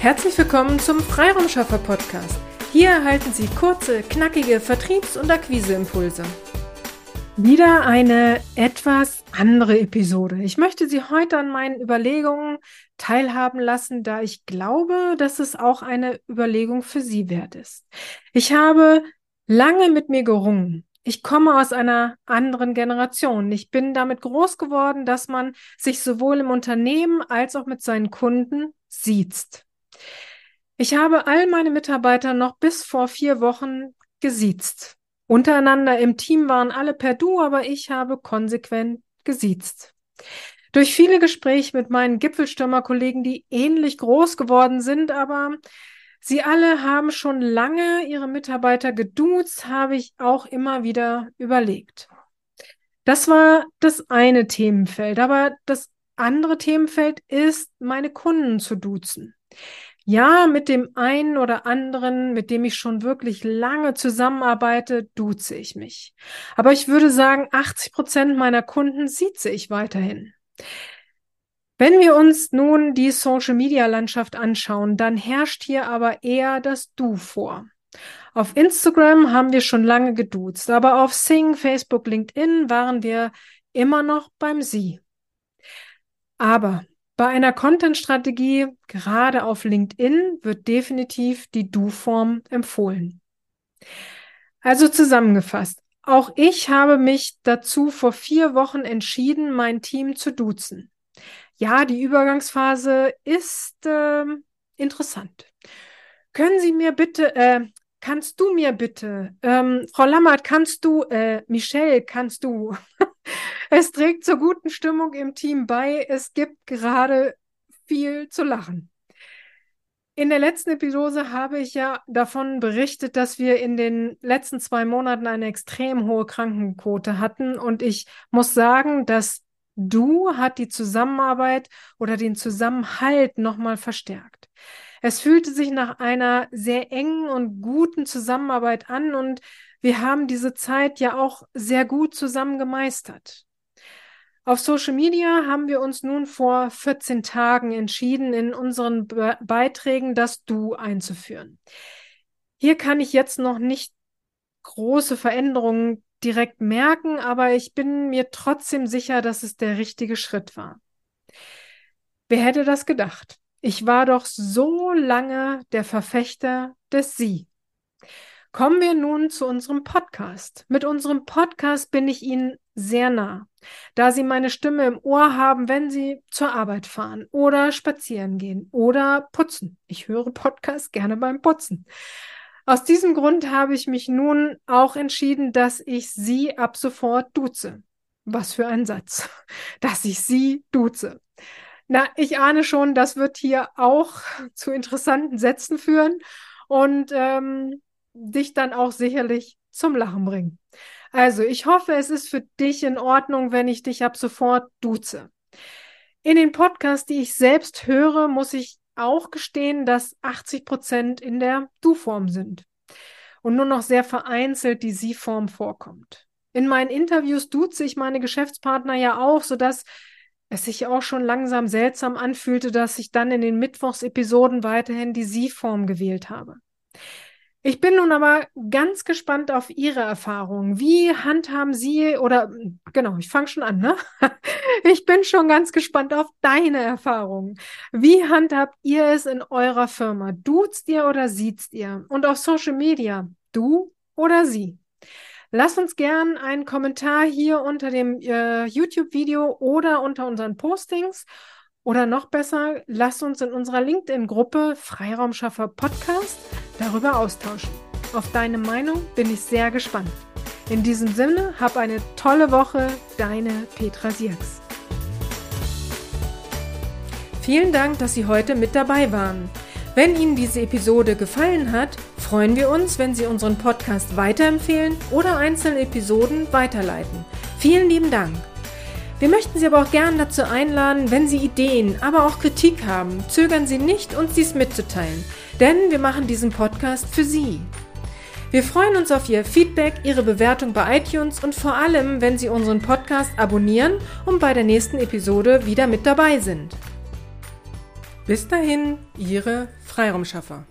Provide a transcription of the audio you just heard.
Herzlich willkommen zum Freiraumschaffer Podcast. Hier erhalten Sie kurze, knackige Vertriebs- und Akquiseimpulse. Wieder eine etwas andere Episode. Ich möchte Sie heute an meinen Überlegungen teilhaben lassen, da ich glaube, dass es auch eine Überlegung für Sie wert ist. Ich habe lange mit mir gerungen. Ich komme aus einer anderen Generation. Ich bin damit groß geworden, dass man sich sowohl im Unternehmen als auch mit seinen Kunden sieht. Ich habe all meine Mitarbeiter noch bis vor vier Wochen gesiezt. Untereinander im Team waren alle per Du, aber ich habe konsequent gesiezt. Durch viele Gespräche mit meinen Gipfelstürmerkollegen, die ähnlich groß geworden sind, aber sie alle haben schon lange ihre Mitarbeiter geduzt, habe ich auch immer wieder überlegt. Das war das eine Themenfeld, aber das andere Themenfeld ist, meine Kunden zu duzen. Ja, mit dem einen oder anderen, mit dem ich schon wirklich lange zusammenarbeite, duze ich mich. Aber ich würde sagen, 80 Prozent meiner Kunden sieze ich weiterhin. Wenn wir uns nun die Social-Media-Landschaft anschauen, dann herrscht hier aber eher das Du vor. Auf Instagram haben wir schon lange geduzt, aber auf Sing, Facebook, LinkedIn waren wir immer noch beim Sie. Aber bei einer Content-Strategie, gerade auf LinkedIn, wird definitiv die Du-Form empfohlen. Also zusammengefasst, auch ich habe mich dazu vor vier Wochen entschieden, mein Team zu duzen. Ja, die Übergangsphase ist äh, interessant. Können Sie mir bitte, äh, kannst du mir bitte, ähm, Frau Lammert, kannst du, äh, Michelle, kannst du, es trägt zur guten Stimmung im Team bei. Es gibt gerade viel zu lachen. In der letzten Episode habe ich ja davon berichtet, dass wir in den letzten zwei Monaten eine extrem hohe Krankenquote hatten. Und ich muss sagen, dass Du hat die Zusammenarbeit oder den Zusammenhalt nochmal verstärkt. Es fühlte sich nach einer sehr engen und guten Zusammenarbeit an und wir haben diese Zeit ja auch sehr gut zusammen gemeistert. Auf Social Media haben wir uns nun vor 14 Tagen entschieden, in unseren Be Beiträgen das Du einzuführen. Hier kann ich jetzt noch nicht große Veränderungen direkt merken, aber ich bin mir trotzdem sicher, dass es der richtige Schritt war. Wer hätte das gedacht? Ich war doch so lange der Verfechter des Sie. Kommen wir nun zu unserem Podcast. Mit unserem Podcast bin ich Ihnen sehr nah, da Sie meine Stimme im Ohr haben, wenn Sie zur Arbeit fahren oder spazieren gehen oder putzen. Ich höre Podcast gerne beim Putzen. Aus diesem Grund habe ich mich nun auch entschieden, dass ich Sie ab sofort duze. Was für ein Satz, dass ich Sie duze. Na, ich ahne schon, das wird hier auch zu interessanten Sätzen führen und ähm, dich dann auch sicherlich zum Lachen bringen. Also, ich hoffe, es ist für dich in Ordnung, wenn ich dich ab sofort duze. In den Podcasts, die ich selbst höre, muss ich auch gestehen, dass 80 Prozent in der Du-Form sind und nur noch sehr vereinzelt die Sie-Form vorkommt. In meinen Interviews duze ich meine Geschäftspartner ja auch, sodass es sich auch schon langsam seltsam anfühlte, dass ich dann in den Mittwochsepisoden weiterhin die Sie-Form gewählt habe. Ich bin nun aber ganz gespannt auf Ihre Erfahrungen. Wie handhaben Sie oder genau, ich fange schon an, ne? Ich bin schon ganz gespannt auf deine Erfahrungen. Wie handhabt ihr es in eurer Firma? Duzt ihr oder siezt ihr? Und auf Social Media, du oder sie? Lass uns gern einen Kommentar hier unter dem äh, YouTube-Video oder unter unseren Postings. Oder noch besser, lass uns in unserer LinkedIn-Gruppe Freiraumschaffer Podcast darüber austauschen. Auf deine Meinung bin ich sehr gespannt. In diesem Sinne, hab eine tolle Woche, deine Petra Sierks. Vielen Dank, dass Sie heute mit dabei waren. Wenn Ihnen diese Episode gefallen hat, freuen wir uns, wenn Sie unseren Podcast weiterempfehlen oder einzelne Episoden weiterleiten. Vielen lieben Dank. Wir möchten Sie aber auch gern dazu einladen, wenn Sie Ideen, aber auch Kritik haben, zögern Sie nicht, uns dies mitzuteilen, denn wir machen diesen Podcast für Sie. Wir freuen uns auf Ihr Feedback, Ihre Bewertung bei iTunes und vor allem, wenn Sie unseren Podcast abonnieren und bei der nächsten Episode wieder mit dabei sind. Bis dahin, Ihre Freiraumschaffer.